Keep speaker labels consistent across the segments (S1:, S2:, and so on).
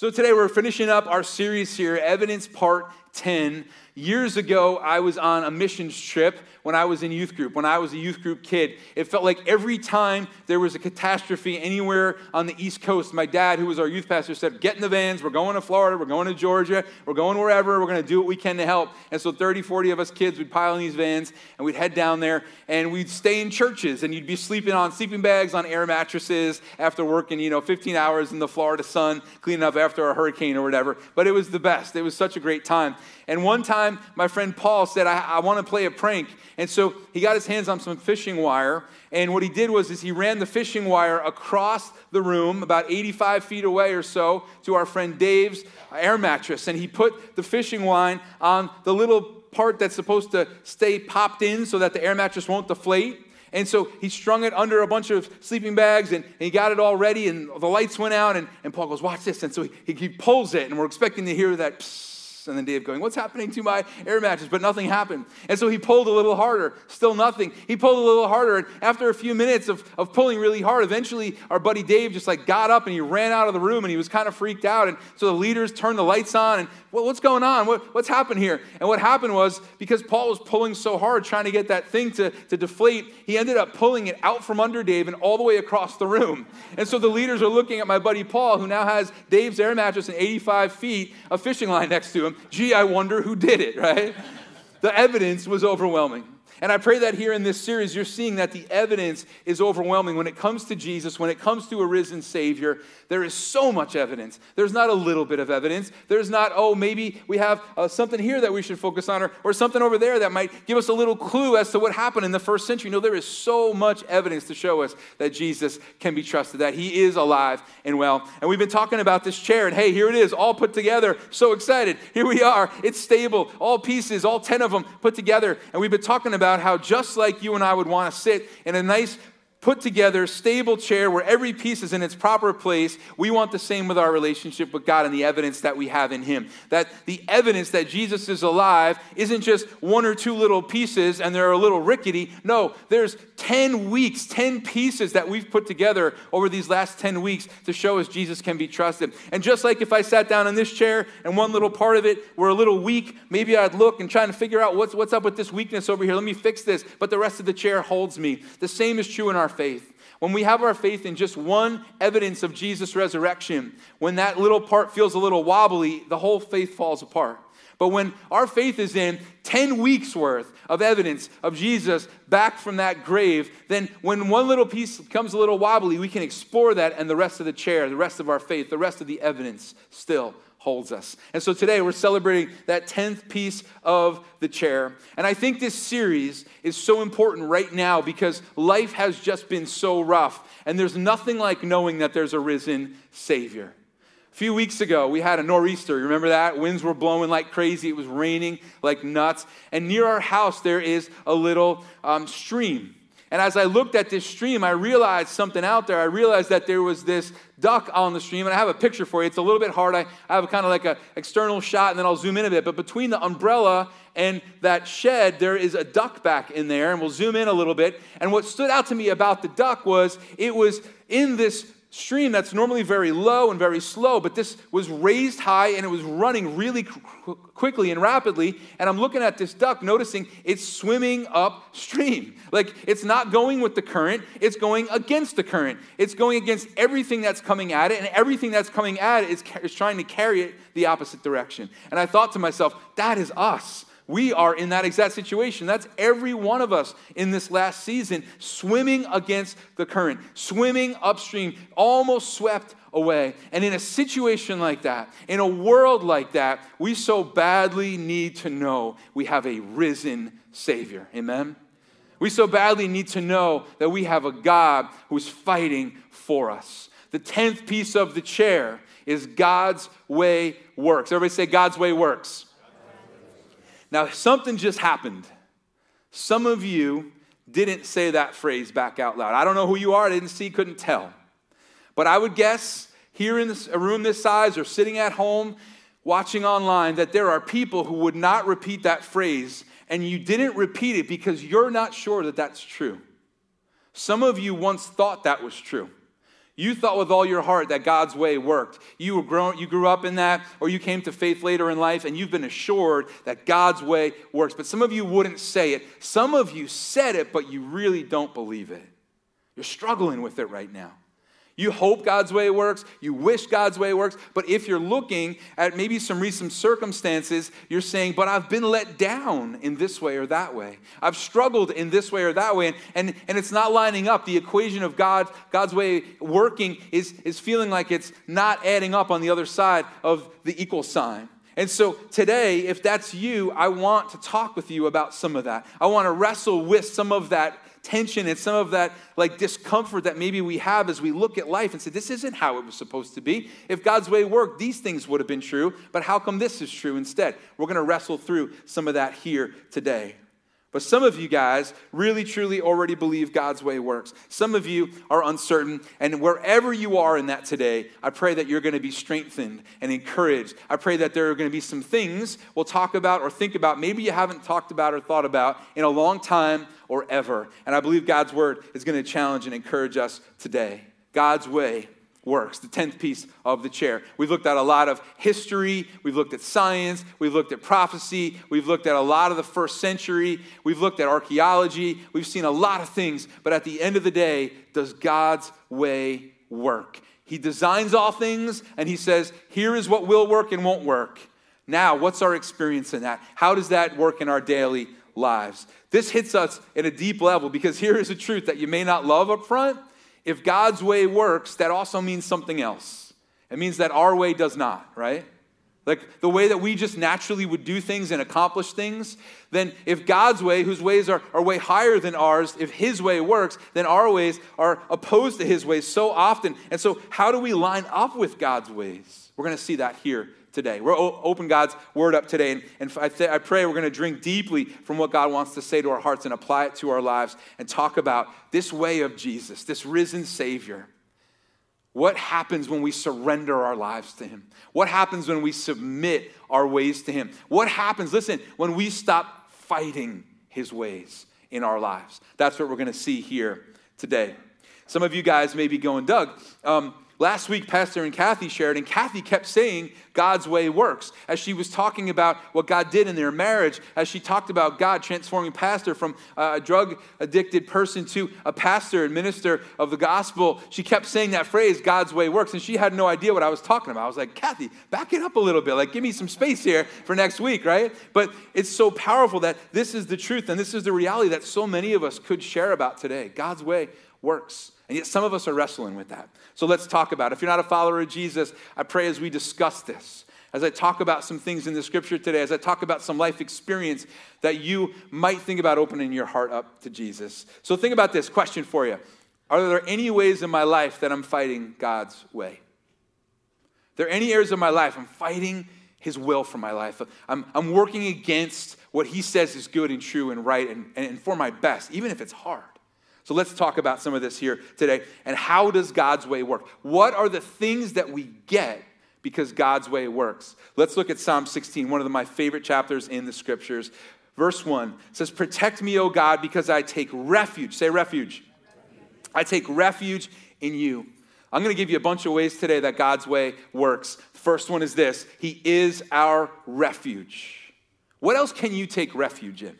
S1: So today we're finishing up our series here, Evidence Part 10. Years ago, I was on a missions trip when I was in youth group, when I was a youth group kid. It felt like every time there was a catastrophe anywhere on the East Coast, my dad, who was our youth pastor, said, Get in the vans. We're going to Florida. We're going to Georgia. We're going wherever. We're going to do what we can to help. And so 30, 40 of us kids would pile in these vans and we'd head down there and we'd stay in churches and you'd be sleeping on sleeping bags on air mattresses after working, you know, 15 hours in the Florida sun, cleaning up after a hurricane or whatever. But it was the best. It was such a great time. And one time, my friend Paul said, I, I want to play a prank. And so he got his hands on some fishing wire. And what he did was is he ran the fishing wire across the room, about 85 feet away or so, to our friend Dave's air mattress. And he put the fishing line on the little part that's supposed to stay popped in so that the air mattress won't deflate. And so he strung it under a bunch of sleeping bags and, he got it all ready, and the lights went out. And, and Paul goes, Watch this. And so he, he pulls it, and we're expecting to hear that psst and then Dave going, What's happening to my air mattress? But nothing happened. And so he pulled a little harder, still nothing. He pulled a little harder, and after a few minutes of, of pulling really hard, eventually our buddy Dave just like got up and he ran out of the room and he was kind of freaked out. And so the leaders turned the lights on and well, what's going on? What, what's happened here? And what happened was because Paul was pulling so hard trying to get that thing to, to deflate, he ended up pulling it out from under Dave and all the way across the room. And so the leaders are looking at my buddy Paul, who now has Dave's air mattress and 85 feet, of fishing line next to him. Gee, I wonder who did it, right? the evidence was overwhelming. And I pray that here in this series, you're seeing that the evidence is overwhelming. When it comes to Jesus, when it comes to a risen Savior, there is so much evidence. There's not a little bit of evidence. There's not, oh, maybe we have uh, something here that we should focus on, or, or something over there that might give us a little clue as to what happened in the first century. No, there is so much evidence to show us that Jesus can be trusted, that He is alive and well. And we've been talking about this chair, and hey, here it is, all put together. So excited. Here we are. It's stable, all pieces, all 10 of them put together. And we've been talking about about how just like you and I would want to sit in a nice put together, stable chair where every piece is in its proper place. We want the same with our relationship with God and the evidence that we have in Him. That the evidence that Jesus is alive isn't just one or two little pieces and they're a little rickety. No, there's 10 weeks, 10 pieces that we've put together over these last 10 weeks to show us Jesus can be trusted. And just like if I sat down in this chair and one little part of it were a little weak, maybe I'd look and try to figure out what's, what's up with this weakness over here. Let me fix this. But the rest of the chair holds me. The same is true in our faith. When we have our faith in just one evidence of Jesus' resurrection, when that little part feels a little wobbly, the whole faith falls apart. But when our faith is in 10 weeks worth of evidence of Jesus back from that grave, then when one little piece becomes a little wobbly, we can explore that and the rest of the chair, the rest of our faith, the rest of the evidence still holds us. And so today we're celebrating that 10th piece of the chair. And I think this series is so important right now because life has just been so rough. And there's nothing like knowing that there's a risen Savior. Few weeks ago, we had a nor'easter. You remember that? Winds were blowing like crazy. It was raining like nuts. And near our house, there is a little um, stream. And as I looked at this stream, I realized something out there. I realized that there was this duck on the stream, and I have a picture for you. It's a little bit hard. I, I have kind of like an external shot, and then I'll zoom in a bit. But between the umbrella and that shed, there is a duck back in there, and we'll zoom in a little bit. And what stood out to me about the duck was it was in this stream that's normally very low and very slow, but this was raised high and it was running really quickly and rapidly. And I'm looking at this duck, noticing it's swimming upstream. Like it's not going with the current, it's going against the current. It's going against everything that's coming at it, and everything that's coming at it is, is trying to carry it the opposite direction. And I thought to myself, that is us. We are in that exact situation. That's every one of us in this last season swimming against the current, swimming upstream, almost swept away. And in a situation like that, in a world like that, we so badly need to know we have a risen Savior. Amen? We so badly need to know that we have a God who's fighting for us. The 10th piece of the chair is God's way works. Everybody say, God's way works. Now, something just happened. Some of you didn't say that phrase back out loud. I don't know who you are, I didn't see, couldn't tell. But I would guess here in this, a room this size or sitting at home watching online that there are people who would not repeat that phrase, and you didn't repeat it because you're not sure that that's true. Some of you once thought that was true. You thought with all your heart that God's way worked. You were grown, you grew up in that, or you came to faith later in life, and you've been assured that God's way works. But some of you wouldn't say it. Some of you said it, but you really don't believe it. You're struggling with it right now. You hope God's way works, you wish God's way works, but if you're looking at maybe some recent circumstances, you're saying, But I've been let down in this way or that way. I've struggled in this way or that way, and, and, and it's not lining up. The equation of God, God's way working is, is feeling like it's not adding up on the other side of the equal sign. And so today, if that's you, I want to talk with you about some of that. I want to wrestle with some of that tension and some of that like discomfort that maybe we have as we look at life and say this isn't how it was supposed to be. If god's way worked these things would have been true but how come this is true instead? We're going to wrestle through some of that here today but some of you guys really truly already believe God's way works. Some of you are uncertain. And wherever you are in that today, I pray that you're going to be strengthened and encouraged. I pray that there are going to be some things we'll talk about or think about, maybe you haven't talked about or thought about in a long time or ever. And I believe God's word is going to challenge and encourage us today. God's way works, the 10th piece of the chair. We've looked at a lot of history, we've looked at science, we've looked at prophecy, we've looked at a lot of the first century, we've looked at archaeology, we've seen a lot of things, but at the end of the day, does God's way work? He designs all things and he says, here is what will work and won't work. Now, what's our experience in that? How does that work in our daily lives? This hits us at a deep level because here is a truth that you may not love up front, if God's way works, that also means something else. It means that our way does not, right? Like the way that we just naturally would do things and accomplish things, then if God's way, whose ways are, are way higher than ours, if His way works, then our ways are opposed to His ways so often. And so, how do we line up with God's ways? We're going to see that here today. We're open God's word up today, and, and I, th- I pray we're going to drink deeply from what God wants to say to our hearts and apply it to our lives and talk about this way of Jesus, this risen Savior. What happens when we surrender our lives to Him? What happens when we submit our ways to Him? What happens, listen, when we stop fighting His ways in our lives? That's what we're going to see here today. Some of you guys may be going, Doug, um, Last week, Pastor and Kathy shared, and Kathy kept saying God's way works as she was talking about what God did in their marriage, as she talked about God transforming Pastor from a drug addicted person to a pastor and minister of the gospel. She kept saying that phrase, God's way works, and she had no idea what I was talking about. I was like, Kathy, back it up a little bit. Like, give me some space here for next week, right? But it's so powerful that this is the truth and this is the reality that so many of us could share about today. God's way works. And yet some of us are wrestling with that. So let's talk about it. If you're not a follower of Jesus, I pray as we discuss this, as I talk about some things in the scripture today, as I talk about some life experience, that you might think about opening your heart up to Jesus. So think about this question for you Are there any ways in my life that I'm fighting God's way? Are there any areas of my life I'm fighting his will for my life? I'm, I'm working against what he says is good and true and right and, and for my best, even if it's hard. So let's talk about some of this here today. And how does God's way work? What are the things that we get because God's way works? Let's look at Psalm 16, one of my favorite chapters in the scriptures. Verse 1 says, Protect me, O God, because I take refuge. Say refuge. I take refuge in you. I'm going to give you a bunch of ways today that God's way works. First one is this He is our refuge. What else can you take refuge in?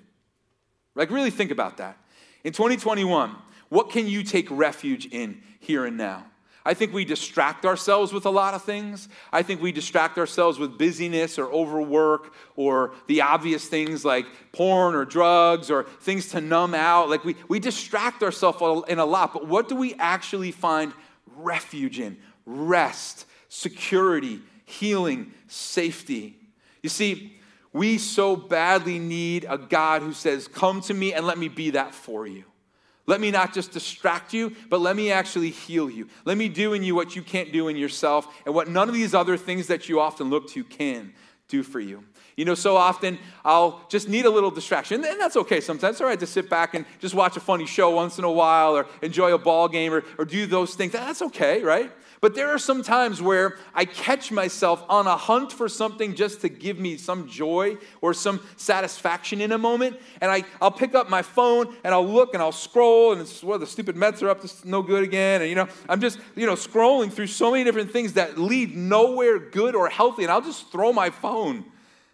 S1: Like, really think about that. In 2021, what can you take refuge in here and now? I think we distract ourselves with a lot of things. I think we distract ourselves with busyness or overwork or the obvious things like porn or drugs or things to numb out. Like we, we distract ourselves in a lot, but what do we actually find refuge in? Rest, security, healing, safety. You see, we so badly need a God who says, Come to me and let me be that for you. Let me not just distract you, but let me actually heal you. Let me do in you what you can't do in yourself and what none of these other things that you often look to can do for you. You know, so often I'll just need a little distraction, and that's okay sometimes. It's all right to sit back and just watch a funny show once in a while or enjoy a ball game or, or do those things. That's okay, right? But there are some times where I catch myself on a hunt for something just to give me some joy or some satisfaction in a moment. And I, I'll pick up my phone and I'll look and I'll scroll and it's, well, the stupid Mets are up to no good again. And, you know, I'm just, you know, scrolling through so many different things that lead nowhere good or healthy. And I'll just throw my phone.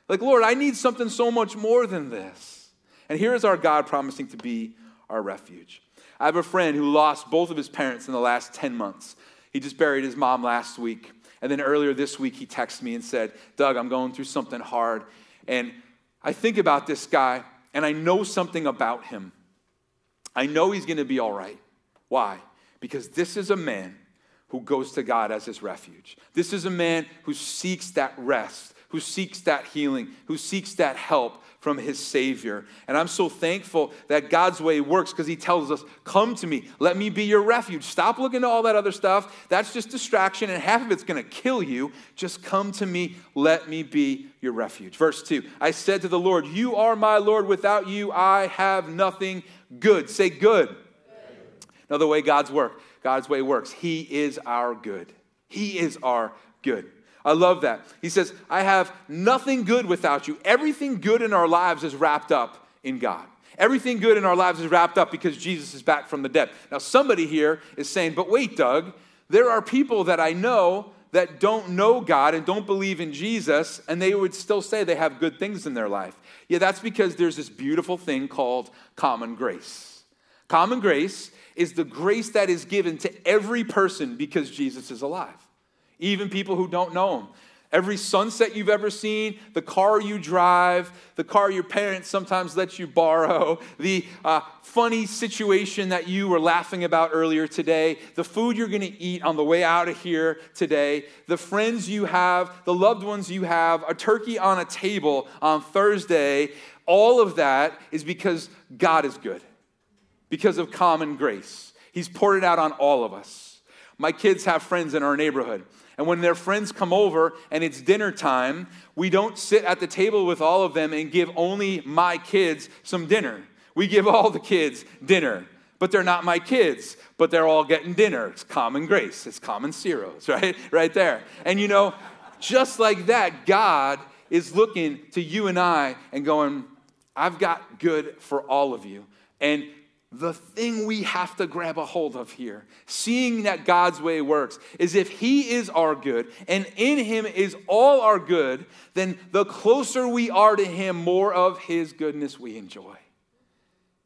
S1: Like, Lord, I need something so much more than this. And here is our God promising to be our refuge. I have a friend who lost both of his parents in the last 10 months. He just buried his mom last week. And then earlier this week, he texted me and said, Doug, I'm going through something hard. And I think about this guy, and I know something about him. I know he's going to be all right. Why? Because this is a man who goes to God as his refuge. This is a man who seeks that rest, who seeks that healing, who seeks that help from his Savior. And I'm so thankful that God's way works because he tells us, Come to me, let me be your refuge. Stop looking at all that other stuff. That's just distraction, and half of it's going to kill you. Just come to me, let me be your refuge. Verse 2 I said to the Lord, You are my Lord. Without you, I have nothing good. Say good. good. Now, the way God's work, God's way works. He is our good. He is our good. I love that. He says, I have nothing good without you. Everything good in our lives is wrapped up in God. Everything good in our lives is wrapped up because Jesus is back from the dead. Now, somebody here is saying, but wait, Doug, there are people that I know that don't know God and don't believe in Jesus, and they would still say they have good things in their life. Yeah, that's because there's this beautiful thing called common grace. Common grace is the grace that is given to every person because Jesus is alive even people who don't know Him. Every sunset you've ever seen, the car you drive, the car your parents sometimes let you borrow, the uh, funny situation that you were laughing about earlier today, the food you're going to eat on the way out of here today, the friends you have, the loved ones you have, a turkey on a table on Thursday, all of that is because God is good, because of common grace. He's poured it out on all of us. My kids have friends in our neighborhood. And when their friends come over and it's dinner time, we don't sit at the table with all of them and give only my kids some dinner. We give all the kids dinner. But they're not my kids, but they're all getting dinner. It's common grace. It's common zeros, right? Right there. And you know, just like that, God is looking to you and I and going, I've got good for all of you. And the thing we have to grab a hold of here, seeing that God's way works, is if He is our good and in Him is all our good, then the closer we are to Him, more of His goodness we enjoy.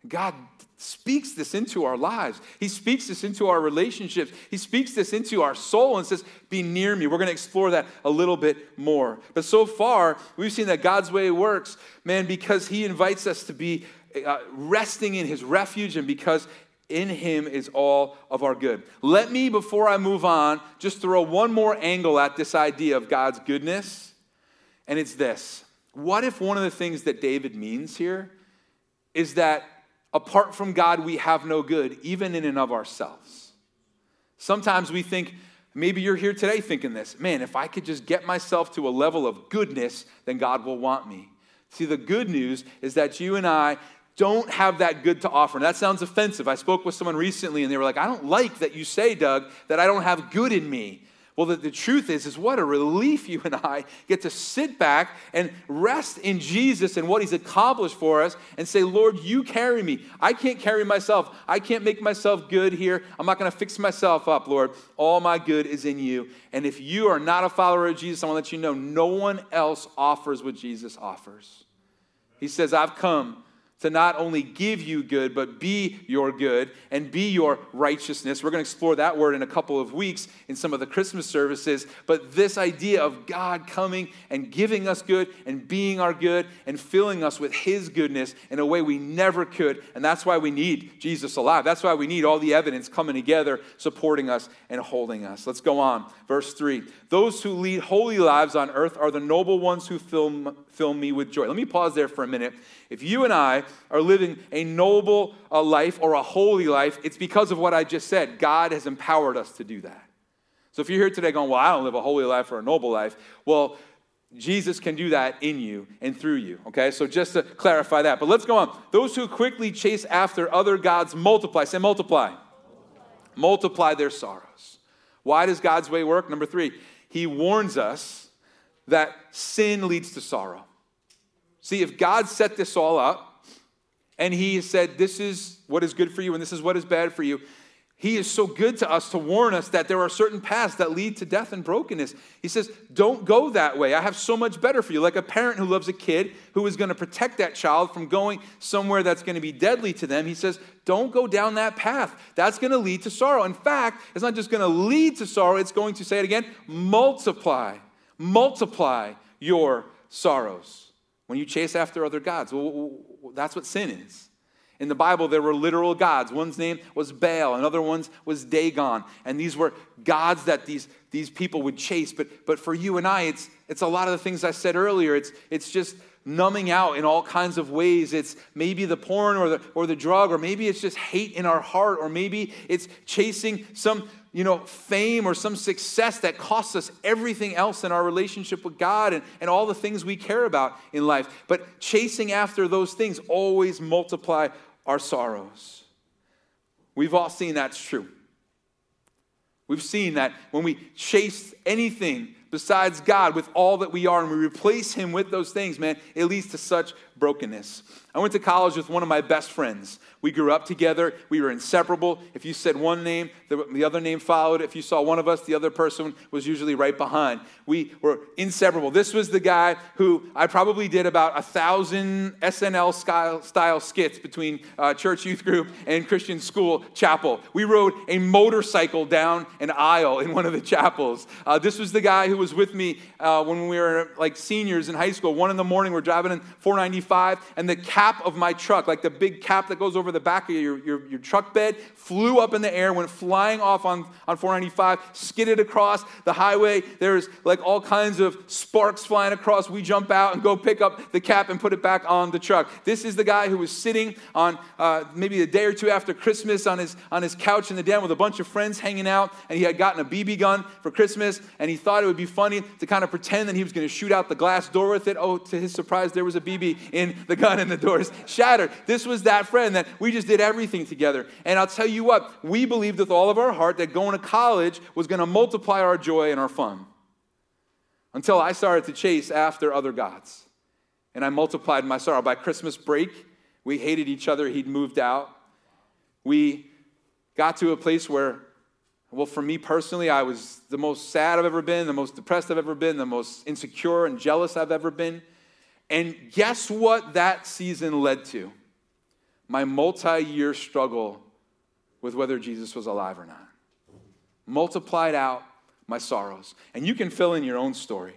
S1: God speaks this into our lives. He speaks this into our relationships. He speaks this into our soul and says, Be near me. We're going to explore that a little bit more. But so far, we've seen that God's way works, man, because He invites us to be uh, resting in his refuge and because in him is all of our good. Let me, before I move on, just throw one more angle at this idea of God's goodness, and it's this. What if one of the things that David means here is that apart from God, we have no good, even in and of ourselves? Sometimes we think, maybe you're here today thinking this man, if I could just get myself to a level of goodness, then God will want me. See, the good news is that you and I don't have that good to offer. And that sounds offensive. I spoke with someone recently and they were like, I don't like that you say, Doug, that I don't have good in me. Well, the, the truth is, is what a relief you and I get to sit back and rest in Jesus and what he's accomplished for us and say, Lord, you carry me. I can't carry myself. I can't make myself good here. I'm not going to fix myself up, Lord. All my good is in you. And if you are not a follower of Jesus, I want to let you know no one else offers what Jesus offers. He says, I've come to not only give you good, but be your good and be your righteousness. We're going to explore that word in a couple of weeks in some of the Christmas services. But this idea of God coming and giving us good and being our good and filling us with His goodness in a way we never could. And that's why we need Jesus alive. That's why we need all the evidence coming together, supporting us and holding us. Let's go on. Verse 3 Those who lead holy lives on earth are the noble ones who fill, fill me with joy. Let me pause there for a minute. If you and I are living a noble uh, life or a holy life, it's because of what I just said. God has empowered us to do that. So if you're here today going, Well, I don't live a holy life or a noble life, well, Jesus can do that in you and through you. Okay, so just to clarify that. But let's go on. Those who quickly chase after other gods multiply. Say multiply. Multiply, multiply their sorrows. Why does God's way work? Number three, He warns us that sin leads to sorrow. See, if God set this all up and He said, This is what is good for you and this is what is bad for you, he is so good to us to warn us that there are certain paths that lead to death and brokenness. He says, Don't go that way. I have so much better for you. Like a parent who loves a kid who is going to protect that child from going somewhere that's going to be deadly to them. He says, Don't go down that path. That's going to lead to sorrow. In fact, it's not just going to lead to sorrow, it's going to, say it again, multiply, multiply your sorrows. When you chase after other gods, well, that's what sin is. In the Bible, there were literal gods. One's name was Baal, another one's was Dagon. And these were gods that these, these people would chase. But, but for you and I, it's, it's a lot of the things I said earlier. It's, it's just numbing out in all kinds of ways. It's maybe the porn or the, or the drug, or maybe it's just hate in our heart, or maybe it's chasing some you know, fame or some success that costs us everything else in our relationship with God and, and all the things we care about in life. But chasing after those things always multiply our sorrows. We've all seen that's true. We've seen that when we chase anything besides God with all that we are and we replace Him with those things, man, it leads to such brokenness. I went to college with one of my best friends. We grew up together. We were inseparable. If you said one name, the, the, other name followed. If you saw one of us, the other person was usually right behind. We were inseparable. This was the guy who I probably did about a thousand SNL style, style skits between uh, church youth group and Christian school chapel. We rode a motorcycle down an aisle in one of the chapels. Uh, this was the guy who was with me uh, when we were like seniors in high school. One in the morning, we're driving in 495, and the cap of my truck, like the big cap that goes over the back of your, your, your truck bed, flew up in the air, went flying off on, on 495, skidded across the highway. There's like all kinds of sparks flying across. We jump out and go pick up the cap and put it back on the truck. This is the guy who was sitting on uh, maybe a day or two after Christmas on his, on his couch in the den with a bunch of friends hanging out, and he had gotten a BB gun for Christmas, and he thought it would be funny to kind of pretend that he was going to shoot out the glass door with it. Oh, to his surprise, there was a BB in the gun, and the doors shattered. This was that friend that we just did everything together. And I'll tell you what, we believed with all of our heart that going to college was going to multiply our joy and our fun. Until I started to chase after other gods. And I multiplied my sorrow. By Christmas break, we hated each other. He'd moved out. We got to a place where well, for me personally, I was the most sad I've ever been, the most depressed I've ever been, the most insecure and jealous I've ever been. And guess what that season led to? My multi year struggle with whether Jesus was alive or not. Multiplied out my sorrows. And you can fill in your own story.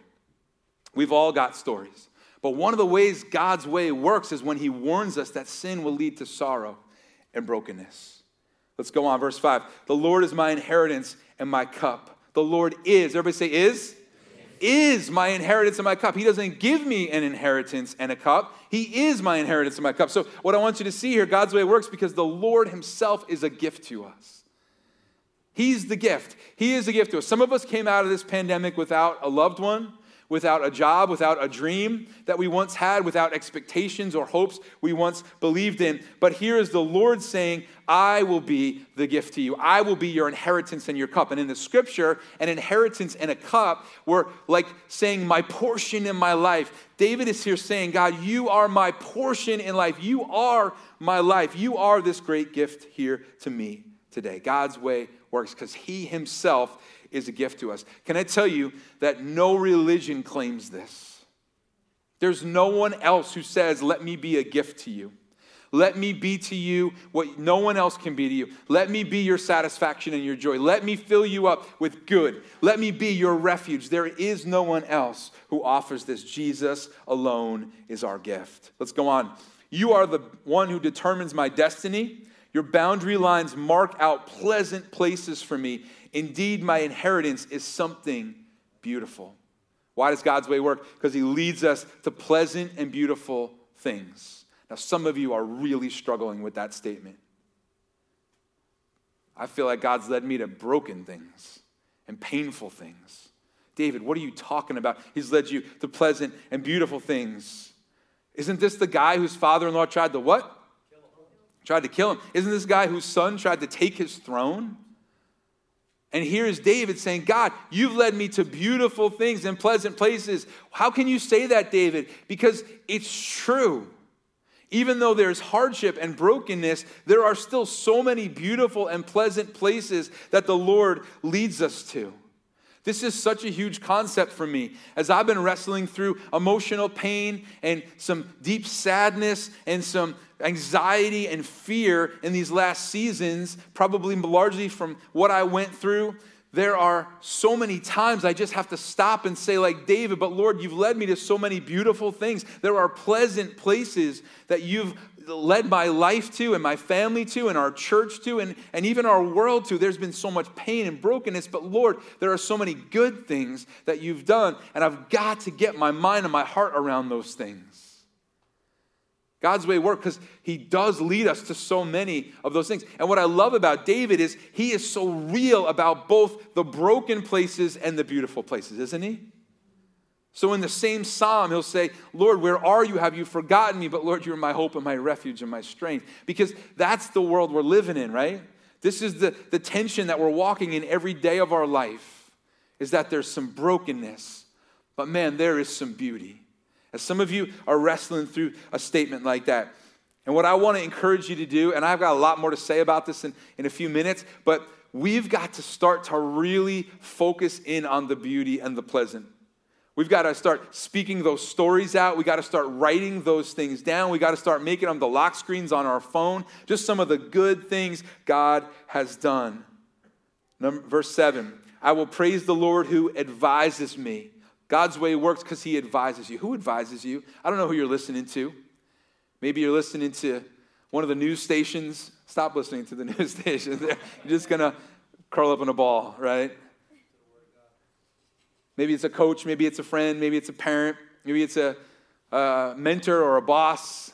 S1: We've all got stories. But one of the ways God's way works is when He warns us that sin will lead to sorrow and brokenness. Let's go on, verse 5. The Lord is my inheritance and my cup. The Lord is, everybody say, is? Is my inheritance and my cup. He doesn't give me an inheritance and a cup. He is my inheritance and my cup. So, what I want you to see here, God's way works because the Lord Himself is a gift to us. He's the gift. He is a gift to us. Some of us came out of this pandemic without a loved one without a job, without a dream that we once had, without expectations or hopes we once believed in. But here is the Lord saying, I will be the gift to you. I will be your inheritance and your cup. And in the scripture, an inheritance and a cup were like saying, My portion in my life. David is here saying, God, you are my portion in life. You are my life. You are this great gift here to me today. God's way works because he himself is a gift to us. Can I tell you that no religion claims this? There's no one else who says, Let me be a gift to you. Let me be to you what no one else can be to you. Let me be your satisfaction and your joy. Let me fill you up with good. Let me be your refuge. There is no one else who offers this. Jesus alone is our gift. Let's go on. You are the one who determines my destiny. Your boundary lines mark out pleasant places for me. Indeed, my inheritance is something beautiful. Why does God's way work? Because He leads us to pleasant and beautiful things. Now, some of you are really struggling with that statement. I feel like God's led me to broken things and painful things, David, what are you talking about? He's led you to pleasant and beautiful things. Isn't this the guy whose father in law tried to what? Tried to kill him. Isn't this guy whose son tried to take his throne? And here's David saying, God, you've led me to beautiful things and pleasant places. How can you say that, David? Because it's true. Even though there's hardship and brokenness, there are still so many beautiful and pleasant places that the Lord leads us to. This is such a huge concept for me as I've been wrestling through emotional pain and some deep sadness and some anxiety and fear in these last seasons, probably largely from what I went through. There are so many times I just have to stop and say, like David, but Lord, you've led me to so many beautiful things. There are pleasant places that you've led my life to and my family to and our church to and, and even our world to. There's been so much pain and brokenness, but Lord, there are so many good things that you've done, and I've got to get my mind and my heart around those things. God's way works because he does lead us to so many of those things. And what I love about David is he is so real about both the broken places and the beautiful places, isn't he? So in the same psalm, he'll say, Lord, where are you? Have you forgotten me? But Lord, you're my hope and my refuge and my strength. Because that's the world we're living in, right? This is the, the tension that we're walking in every day of our life, is that there's some brokenness, but man, there is some beauty. As some of you are wrestling through a statement like that. And what I want to encourage you to do, and I've got a lot more to say about this in, in a few minutes, but we've got to start to really focus in on the beauty and the pleasant. We've got to start speaking those stories out. We've got to start writing those things down. We've got to start making them the lock screens on our phone. Just some of the good things God has done. Number, verse 7 I will praise the Lord who advises me. God's way works because He advises you. Who advises you? I don't know who you're listening to. Maybe you're listening to one of the news stations. Stop listening to the news stations. You're just going to curl up in a ball, right? Maybe it's a coach, maybe it's a friend, maybe it's a parent, maybe it's a, a mentor or a boss.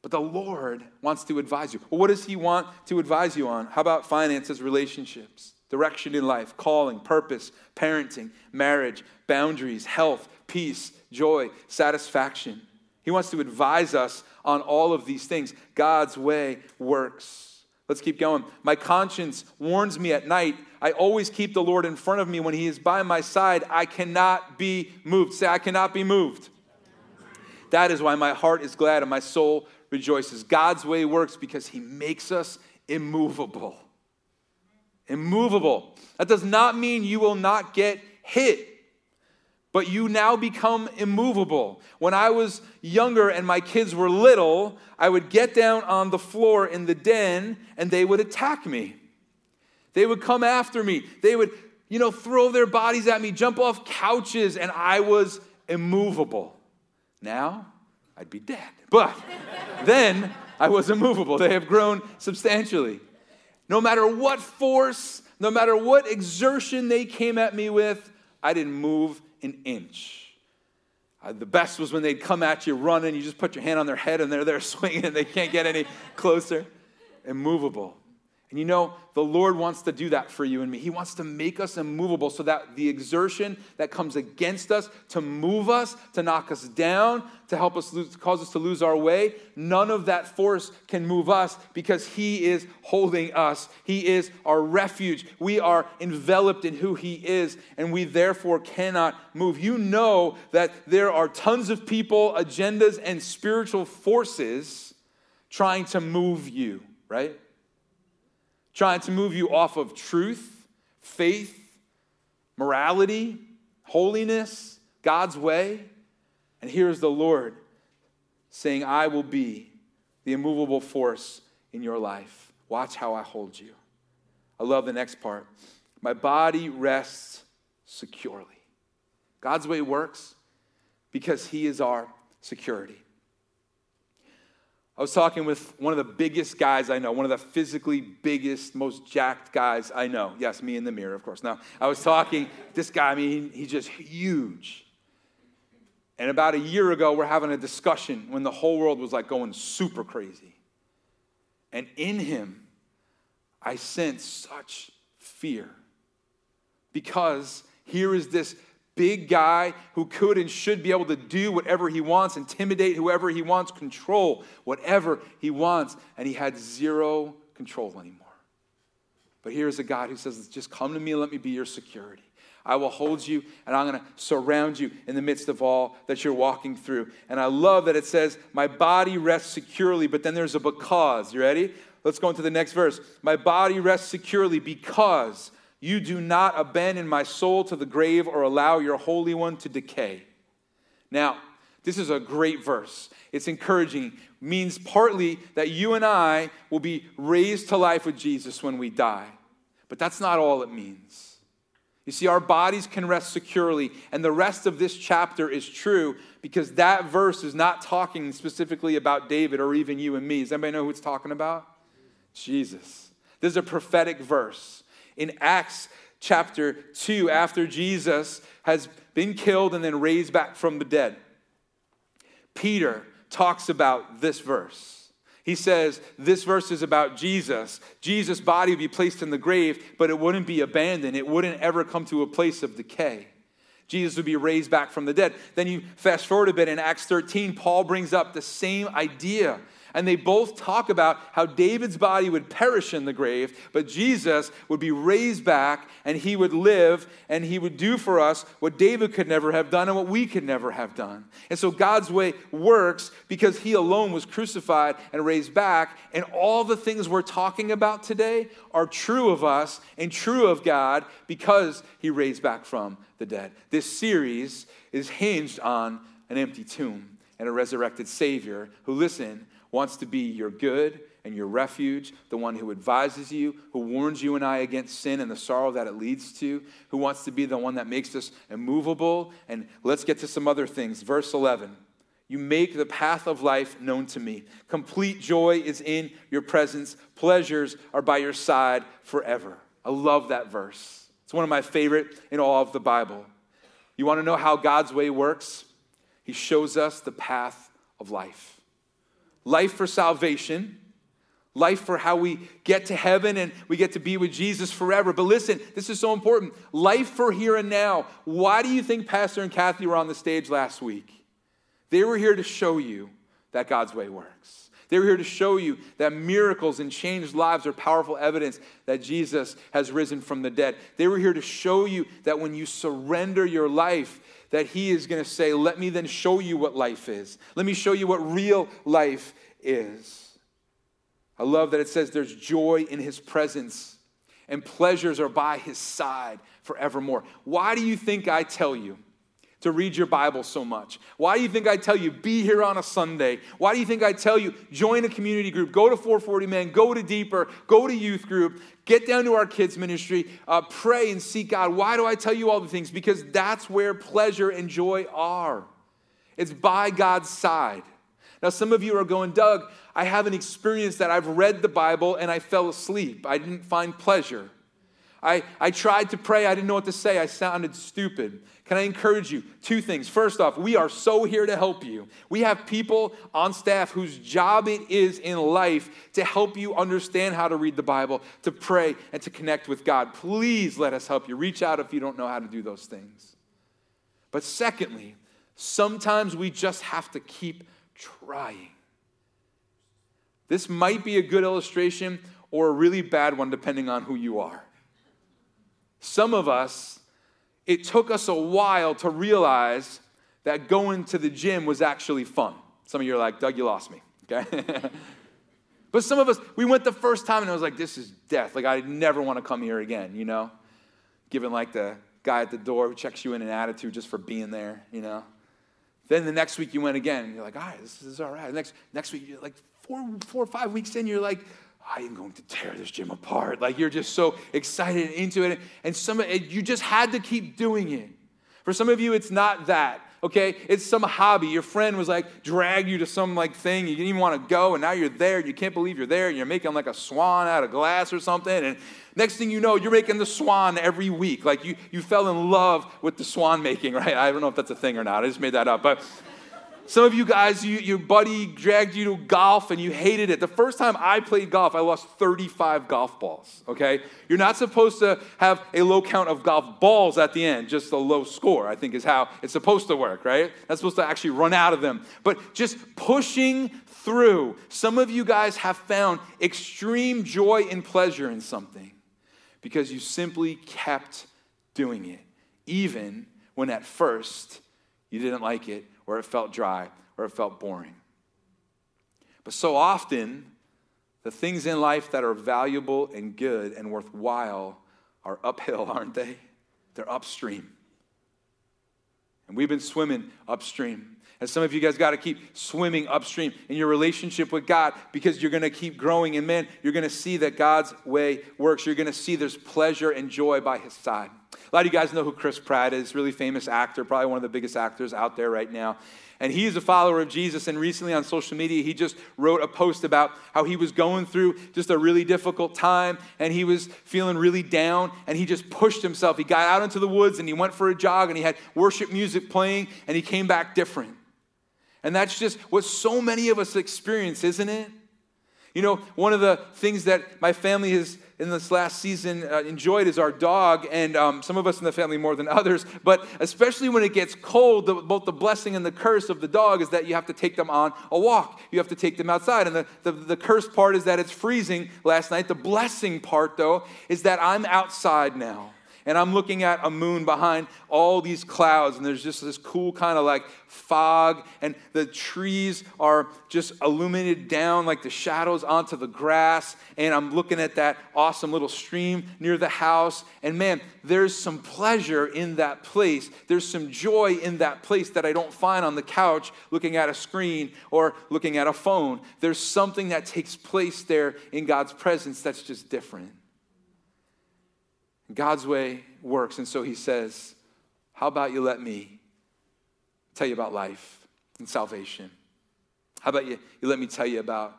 S1: But the Lord wants to advise you. Well, what does He want to advise you on? How about finances, relationships? Direction in life, calling, purpose, parenting, marriage, boundaries, health, peace, joy, satisfaction. He wants to advise us on all of these things. God's way works. Let's keep going. My conscience warns me at night. I always keep the Lord in front of me. When He is by my side, I cannot be moved. Say, I cannot be moved. That is why my heart is glad and my soul rejoices. God's way works because He makes us immovable immovable. That does not mean you will not get hit, but you now become immovable. When I was younger and my kids were little, I would get down on the floor in the den and they would attack me. They would come after me. They would, you know, throw their bodies at me, jump off couches, and I was immovable. Now, I'd be dead. But then I was immovable. They have grown substantially. No matter what force, no matter what exertion they came at me with, I didn't move an inch. The best was when they'd come at you running, you just put your hand on their head and they're there swinging and they can't get any closer. Immovable. And you know, the Lord wants to do that for you and me. He wants to make us immovable so that the exertion that comes against us to move us, to knock us down, to help us lose, cause us to lose our way, none of that force can move us because He is holding us. He is our refuge. We are enveloped in who He is, and we therefore cannot move. You know that there are tons of people, agendas, and spiritual forces trying to move you, right? Trying to move you off of truth, faith, morality, holiness, God's way. And here's the Lord saying, I will be the immovable force in your life. Watch how I hold you. I love the next part. My body rests securely. God's way works because He is our security. I was talking with one of the biggest guys I know, one of the physically biggest, most jacked guys I know. Yes, me in the mirror, of course. Now, I was talking, this guy, I mean, he's just huge. And about a year ago, we're having a discussion when the whole world was like going super crazy. And in him, I sensed such fear because Here is this big guy who could and should be able to do whatever he wants, intimidate whoever he wants, control whatever he wants, and he had zero control anymore. But here's a God who says, Just come to me and let me be your security. I will hold you and I'm going to surround you in the midst of all that you're walking through. And I love that it says, My body rests securely, but then there's a because. You ready? Let's go into the next verse. My body rests securely because you do not abandon my soul to the grave or allow your Holy One to decay. Now, this is a great verse. It's encouraging. Means partly that you and I will be raised to life with Jesus when we die. But that's not all it means. You see, our bodies can rest securely, and the rest of this chapter is true because that verse is not talking specifically about David or even you and me. Does anybody know who it's talking about? Jesus. This is a prophetic verse in Acts chapter 2 after Jesus has been killed and then raised back from the dead. Peter talks about this verse. He says, This verse is about Jesus. Jesus' body would be placed in the grave, but it wouldn't be abandoned. It wouldn't ever come to a place of decay. Jesus would be raised back from the dead. Then you fast forward a bit in Acts 13, Paul brings up the same idea and they both talk about how David's body would perish in the grave, but Jesus would be raised back and he would live and he would do for us what David could never have done and what we could never have done. And so God's way works because he alone was crucified and raised back. And all the things we're talking about today are true of us and true of God because he raised back from the dead. This series is hinged on an empty tomb and a resurrected Savior who, listen, wants to be your good and your refuge, the one who advises you, who warns you and I against sin and the sorrow that it leads to, who wants to be the one that makes us immovable. And let's get to some other things. Verse 11 You make the path of life known to me. Complete joy is in your presence, pleasures are by your side forever. I love that verse. It's one of my favorite in all of the Bible. You want to know how God's way works? He shows us the path of life life for salvation, life for how we get to heaven and we get to be with Jesus forever. But listen, this is so important life for here and now. Why do you think Pastor and Kathy were on the stage last week? They were here to show you that God's way works. They were here to show you that miracles and changed lives are powerful evidence that Jesus has risen from the dead. They were here to show you that when you surrender your life, that he is going to say, Let me then show you what life is. Let me show you what real life is. I love that it says there's joy in his presence and pleasures are by his side forevermore. Why do you think I tell you? To read your Bible so much? Why do you think I tell you be here on a Sunday? Why do you think I tell you join a community group, go to 440 Men, go to Deeper, go to youth group, get down to our kids' ministry, uh, pray and seek God? Why do I tell you all the things? Because that's where pleasure and joy are. It's by God's side. Now, some of you are going, Doug, I have an experience that I've read the Bible and I fell asleep. I didn't find pleasure. I, I tried to pray. I didn't know what to say. I sounded stupid. Can I encourage you? Two things. First off, we are so here to help you. We have people on staff whose job it is in life to help you understand how to read the Bible, to pray, and to connect with God. Please let us help you. Reach out if you don't know how to do those things. But secondly, sometimes we just have to keep trying. This might be a good illustration or a really bad one, depending on who you are. Some of us, it took us a while to realize that going to the gym was actually fun. Some of you are like, Doug, you lost me, okay? but some of us, we went the first time and it was like, this is death. Like, I never want to come here again, you know? Given like the guy at the door who checks you in an attitude just for being there, you know? Then the next week you went again and you're like, all right, this is all right. Next, next week, you're like four, four or five weeks in, you're like, I am going to tear this gym apart. Like you're just so excited into it. And some you just had to keep doing it. For some of you, it's not that. Okay, it's some hobby. Your friend was like drag you to some like thing. You didn't even want to go, and now you're there. And you can't believe you're there. And you're making like a swan out of glass or something. And next thing you know, you're making the swan every week. Like you, you fell in love with the swan making, right? I don't know if that's a thing or not. I just made that up, but Some of you guys, you, your buddy dragged you to golf and you hated it. The first time I played golf, I lost 35 golf balls, okay? You're not supposed to have a low count of golf balls at the end, just a low score, I think is how it's supposed to work, right? That's supposed to actually run out of them. But just pushing through. Some of you guys have found extreme joy and pleasure in something because you simply kept doing it, even when at first you didn't like it or it felt dry or it felt boring. But so often, the things in life that are valuable and good and worthwhile are uphill, aren't they? They're upstream. And we've been swimming upstream. And some of you guys got to keep swimming upstream in your relationship with God because you're going to keep growing. And man, you're going to see that God's way works. You're going to see there's pleasure and joy by his side. A lot of you guys know who Chris Pratt is, really famous actor, probably one of the biggest actors out there right now. And he is a follower of Jesus. And recently on social media, he just wrote a post about how he was going through just a really difficult time and he was feeling really down. And he just pushed himself. He got out into the woods and he went for a jog and he had worship music playing and he came back different. And that's just what so many of us experience, isn't it? You know, one of the things that my family has in this last season uh, enjoyed is our dog, and um, some of us in the family more than others, but especially when it gets cold, the, both the blessing and the curse of the dog is that you have to take them on a walk. You have to take them outside. And the, the, the curse part is that it's freezing last night. The blessing part, though, is that I'm outside now and I'm looking at a moon behind all these clouds, and there's just this cool kind of like fog, and the trees are just illuminated down like the shadows onto the grass. And I'm looking at that awesome little stream near the house, and man, there's some pleasure in that place. There's some joy in that place that I don't find on the couch looking at a screen or looking at a phone. There's something that takes place there in God's presence that's just different. God's way works. And so he says, How about you let me tell you about life and salvation? How about you, you let me tell you about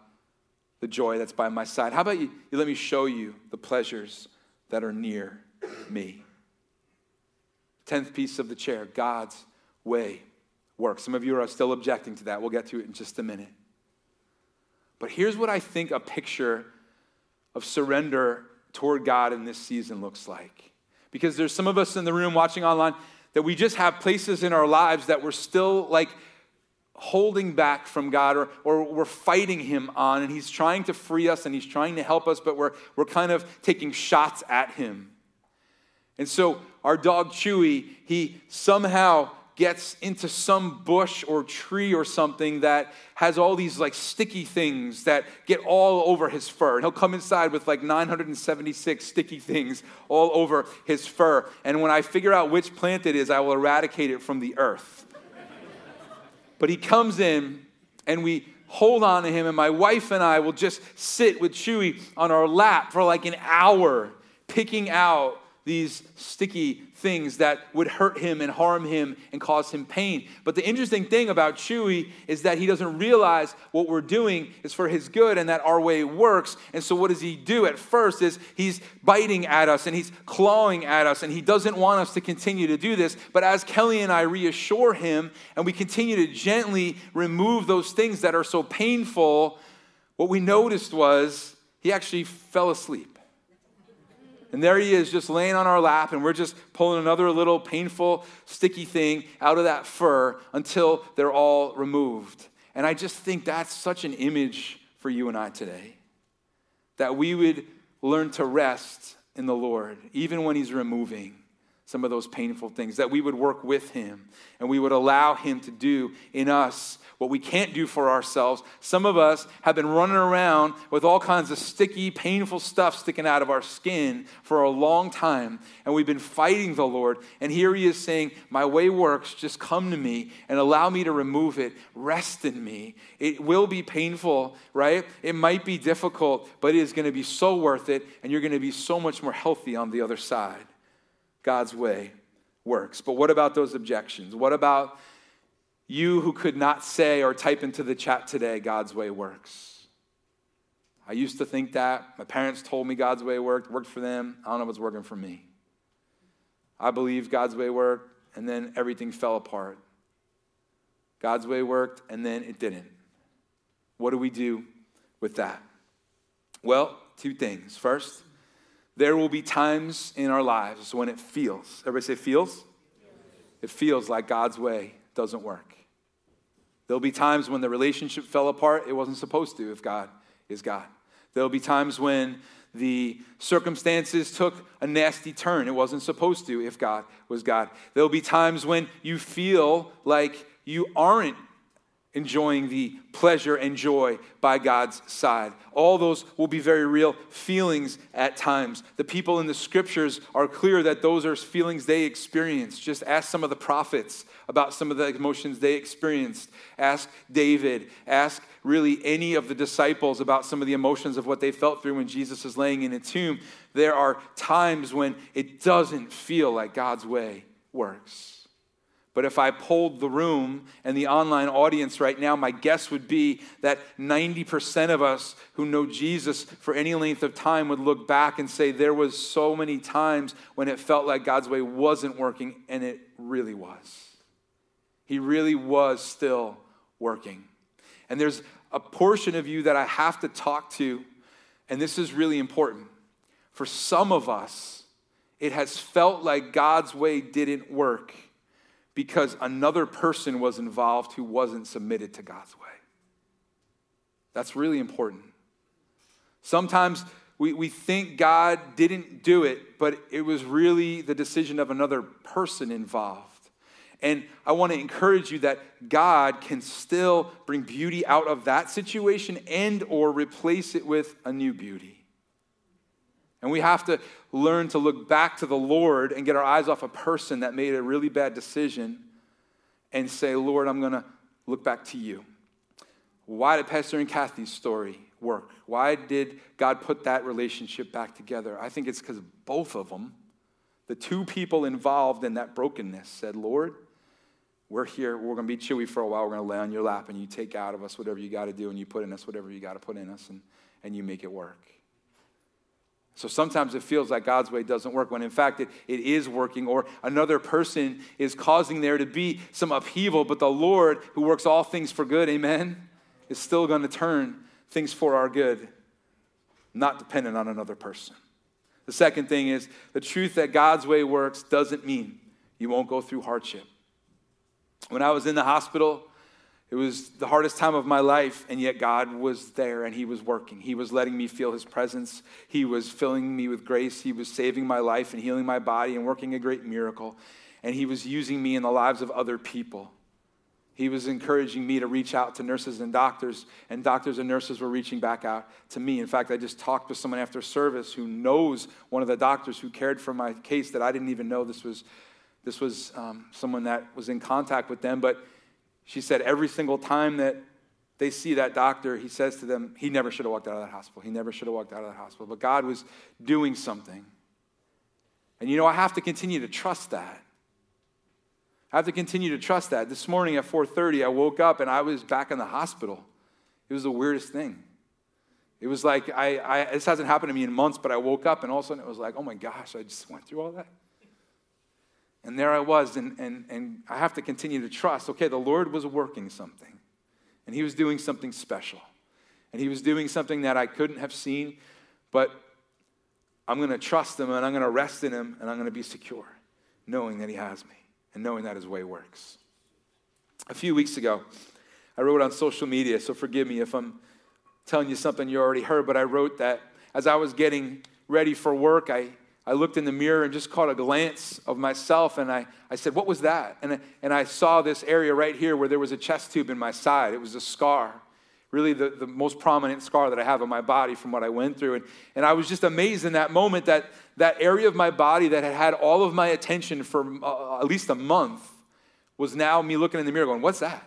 S1: the joy that's by my side? How about you, you let me show you the pleasures that are near me? Tenth piece of the chair God's way works. Some of you are still objecting to that. We'll get to it in just a minute. But here's what I think a picture of surrender toward God in this season looks like. Because there's some of us in the room watching online that we just have places in our lives that we're still like holding back from God or, or we're fighting Him on, and He's trying to free us and He's trying to help us, but we're, we're kind of taking shots at Him. And so our dog Chewy, he somehow gets into some bush or tree or something that has all these like sticky things that get all over his fur. And he'll come inside with like 976 sticky things all over his fur. And when I figure out which plant it is, I will eradicate it from the earth. but he comes in and we hold on to him, and my wife and I will just sit with Chewy on our lap for like an hour, picking out these sticky things that would hurt him and harm him and cause him pain. But the interesting thing about Chewy is that he doesn't realize what we're doing is for his good and that our way works. And so what does he do at first is he's biting at us and he's clawing at us and he doesn't want us to continue to do this. But as Kelly and I reassure him and we continue to gently remove those things that are so painful, what we noticed was he actually fell asleep. And there he is, just laying on our lap, and we're just pulling another little painful, sticky thing out of that fur until they're all removed. And I just think that's such an image for you and I today. That we would learn to rest in the Lord, even when He's removing some of those painful things, that we would work with Him and we would allow Him to do in us what we can't do for ourselves. Some of us have been running around with all kinds of sticky, painful stuff sticking out of our skin for a long time, and we've been fighting the Lord. And here He is saying, My way works, just come to me and allow me to remove it. Rest in me. It will be painful, right? It might be difficult, but it is going to be so worth it, and you're going to be so much more healthy on the other side. God's way works. But what about those objections? What about you who could not say or type into the chat today, God's way works? I used to think that. My parents told me God's way worked, worked for them. I don't know if it's working for me. I believe God's way worked, and then everything fell apart. God's way worked, and then it didn't. What do we do with that? Well, two things. First, there will be times in our lives when it feels, everybody say feels? It feels like God's way doesn't work. There'll be times when the relationship fell apart, it wasn't supposed to if God is God. There'll be times when the circumstances took a nasty turn. It wasn't supposed to if God was God. There'll be times when you feel like you aren't enjoying the pleasure and joy by God's side. All those will be very real feelings at times. The people in the scriptures are clear that those are feelings they experienced. Just ask some of the prophets about some of the emotions they experienced. Ask David, ask really any of the disciples about some of the emotions of what they felt through when Jesus is laying in a tomb. There are times when it doesn't feel like God's way works. But if I polled the room and the online audience right now, my guess would be that 90% of us who know Jesus for any length of time would look back and say, There was so many times when it felt like God's way wasn't working, and it really was. He really was still working. And there's a portion of you that I have to talk to, and this is really important. For some of us, it has felt like God's way didn't work because another person was involved who wasn't submitted to God's way. That's really important. Sometimes we, we think God didn't do it, but it was really the decision of another person involved. And I want to encourage you that God can still bring beauty out of that situation and or replace it with a new beauty. And we have to learn to look back to the Lord and get our eyes off a person that made a really bad decision and say, Lord, I'm going to look back to you. Why did Pastor and Kathy's story work? Why did God put that relationship back together? I think it's because both of them, the two people involved in that brokenness, said, Lord, we're here. We're going to be chewy for a while. We're going to lay on your lap and you take out of us whatever you got to do and you put in us whatever you got to put in us and, and you make it work. So sometimes it feels like God's way doesn't work when in fact it, it is working, or another person is causing there to be some upheaval, but the Lord, who works all things for good, amen, is still going to turn things for our good, not dependent on another person. The second thing is the truth that God's way works doesn't mean you won't go through hardship. When I was in the hospital, it was the hardest time of my life, and yet God was there and He was working. He was letting me feel His presence. He was filling me with grace. He was saving my life and healing my body and working a great miracle. And He was using me in the lives of other people. He was encouraging me to reach out to nurses and doctors, and doctors and nurses were reaching back out to me. In fact, I just talked with someone after service who knows one of the doctors who cared for my case that I didn't even know this was, this was um, someone that was in contact with them. But she said every single time that they see that doctor, he says to them, he never should have walked out of that hospital. He never should have walked out of that hospital. But God was doing something. And you know, I have to continue to trust that. I have to continue to trust that. This morning at 4:30, I woke up and I was back in the hospital. It was the weirdest thing. It was like I, I this hasn't happened to me in months, but I woke up and all of a sudden it was like, oh my gosh, I just went through all that. And there I was, and, and, and I have to continue to trust okay, the Lord was working something, and He was doing something special, and He was doing something that I couldn't have seen, but I'm going to trust Him, and I'm going to rest in Him, and I'm going to be secure, knowing that He has me, and knowing that His way works. A few weeks ago, I wrote on social media, so forgive me if I'm telling you something you already heard, but I wrote that as I was getting ready for work, I I looked in the mirror and just caught a glance of myself, and I, I said, What was that? And, I, and I saw this area right here where there was a chest tube in my side. It was a scar, really the, the most prominent scar that I have on my body from what I went through. And, and I was just amazed in that moment that that area of my body that had had all of my attention for uh, at least a month was now me looking in the mirror going, What's that?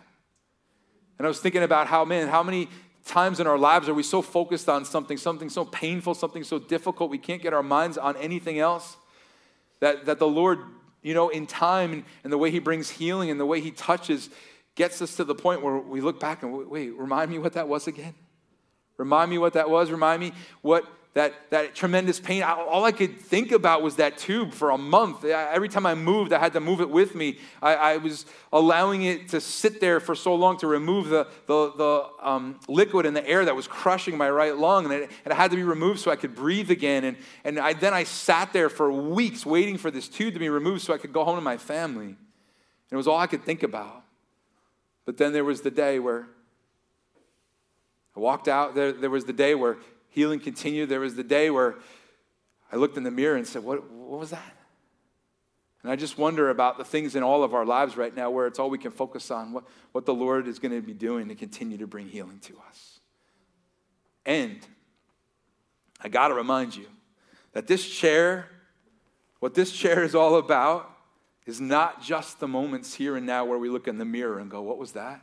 S1: And I was thinking about how, man, how many times in our lives are we so focused on something, something so painful, something so difficult, we can't get our minds on anything else? That, that the Lord, you know, in time and, the way He brings healing and the way He touches gets us to the point where we look back and wait, remind me what that was again? Remind me what that was. Remind me what that, that tremendous pain. All I could think about was that tube for a month. Every time I moved, I had to move it with me. I, I was allowing it to sit there for so long to remove the, the, the um, liquid in the air that was crushing my right lung. And it, and it, had to be removed so I could breathe again. And, and I, then I sat there for weeks waiting for this tube to be removed so I could go home to my family. And it was all I could think about. But then there was the day where I walked out. There, there was the day where healing continued. There was the day where I looked in the mirror and said, What, what was that? And I just wonder about the things in all of our lives right now where it's all we can focus on, what, what the Lord is going to be doing to continue to bring healing to us. And I got to remind you that this chair, what this chair is all about, is not just the moments here and now where we look in the mirror and go, What was that?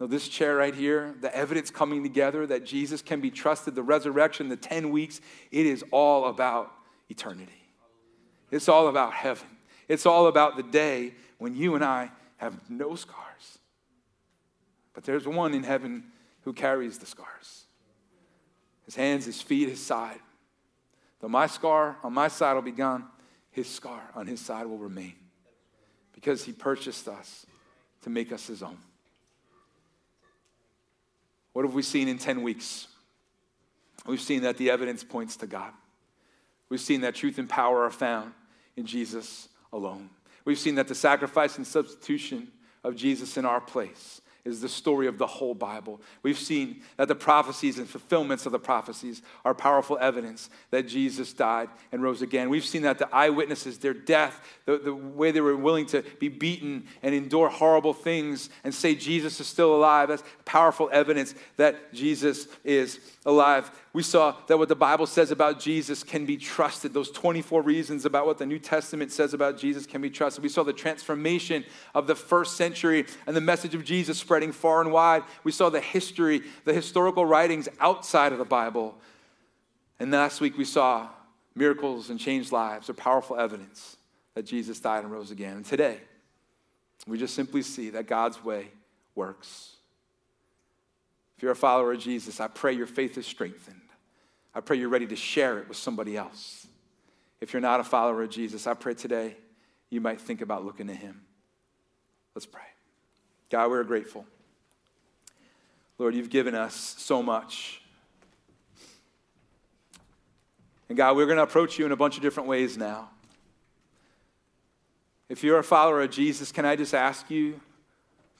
S1: Now, this chair right here, the evidence coming together that Jesus can be trusted, the resurrection, the 10 weeks, it is all about eternity. It's all about heaven. It's all about the day when you and I have no scars. But there's one in heaven who carries the scars his hands, his feet, his side. Though my scar on my side will be gone, his scar on his side will remain because he purchased us to make us his own. What have we seen in 10 weeks? We've seen that the evidence points to God. We've seen that truth and power are found in Jesus alone. We've seen that the sacrifice and substitution of Jesus in our place is the story of the whole Bible. We've seen that the prophecies and fulfillments of the prophecies are powerful evidence that Jesus died and rose again. We've seen that the eyewitnesses, their death, the, the way they were willing to be beaten and endure horrible things and say Jesus is still alive, that's powerful evidence that Jesus is alive. We saw that what the Bible says about Jesus can be trusted. Those 24 reasons about what the New Testament says about Jesus can be trusted. We saw the transformation of the first century and the message of Jesus spreading far and wide. We saw the history, the historical writings outside of the Bible. And last week we saw miracles and changed lives are powerful evidence that Jesus died and rose again. And today, we just simply see that God's way works. If you're a follower of Jesus, I pray your faith is strengthened. I pray you're ready to share it with somebody else. If you're not a follower of Jesus, I pray today you might think about looking to him. Let's pray. God, we're grateful. Lord, you've given us so much. And God, we're going to approach you in a bunch of different ways now. If you're a follower of Jesus, can I just ask you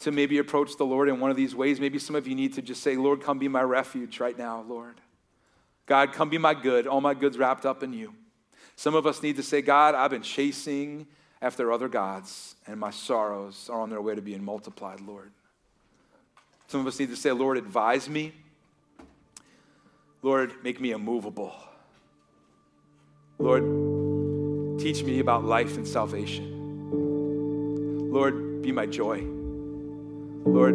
S1: to maybe approach the Lord in one of these ways. Maybe some of you need to just say, Lord, come be my refuge right now, Lord. God, come be my good. All my goods wrapped up in you. Some of us need to say, God, I've been chasing after other gods, and my sorrows are on their way to being multiplied, Lord. Some of us need to say, Lord, advise me. Lord, make me immovable. Lord, teach me about life and salvation. Lord, be my joy. Lord,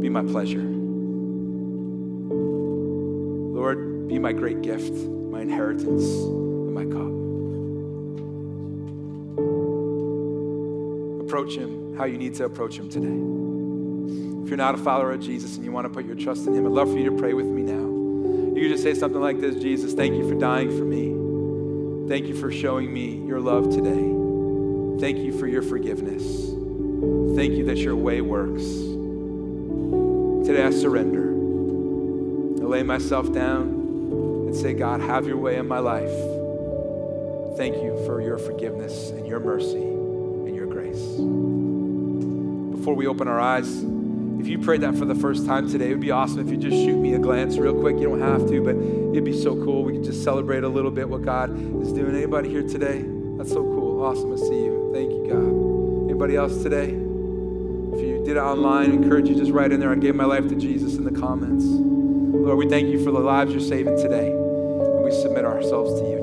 S1: be my pleasure. Lord, be my great gift, my inheritance, and my cup. Approach Him how you need to approach Him today. If you're not a follower of Jesus and you want to put your trust in Him, I'd love for you to pray with me now. You can just say something like this Jesus, thank you for dying for me. Thank you for showing me your love today. Thank you for your forgiveness. Thank you that your way works. Today I surrender. I lay myself down and say, God, have your way in my life. Thank you for your forgiveness and your mercy Before we open our eyes, if you prayed that for the first time today, it would be awesome if you just shoot me a glance real quick. You don't have to, but it'd be so cool. We could just celebrate a little bit what God is doing. Anybody here today? That's so cool. Awesome to see you. Thank you, God. Anybody else today? If you did it online, I encourage you just write in there, I gave my life to Jesus in the comments. Lord, we thank you for the lives you're saving today. And we submit ourselves to you.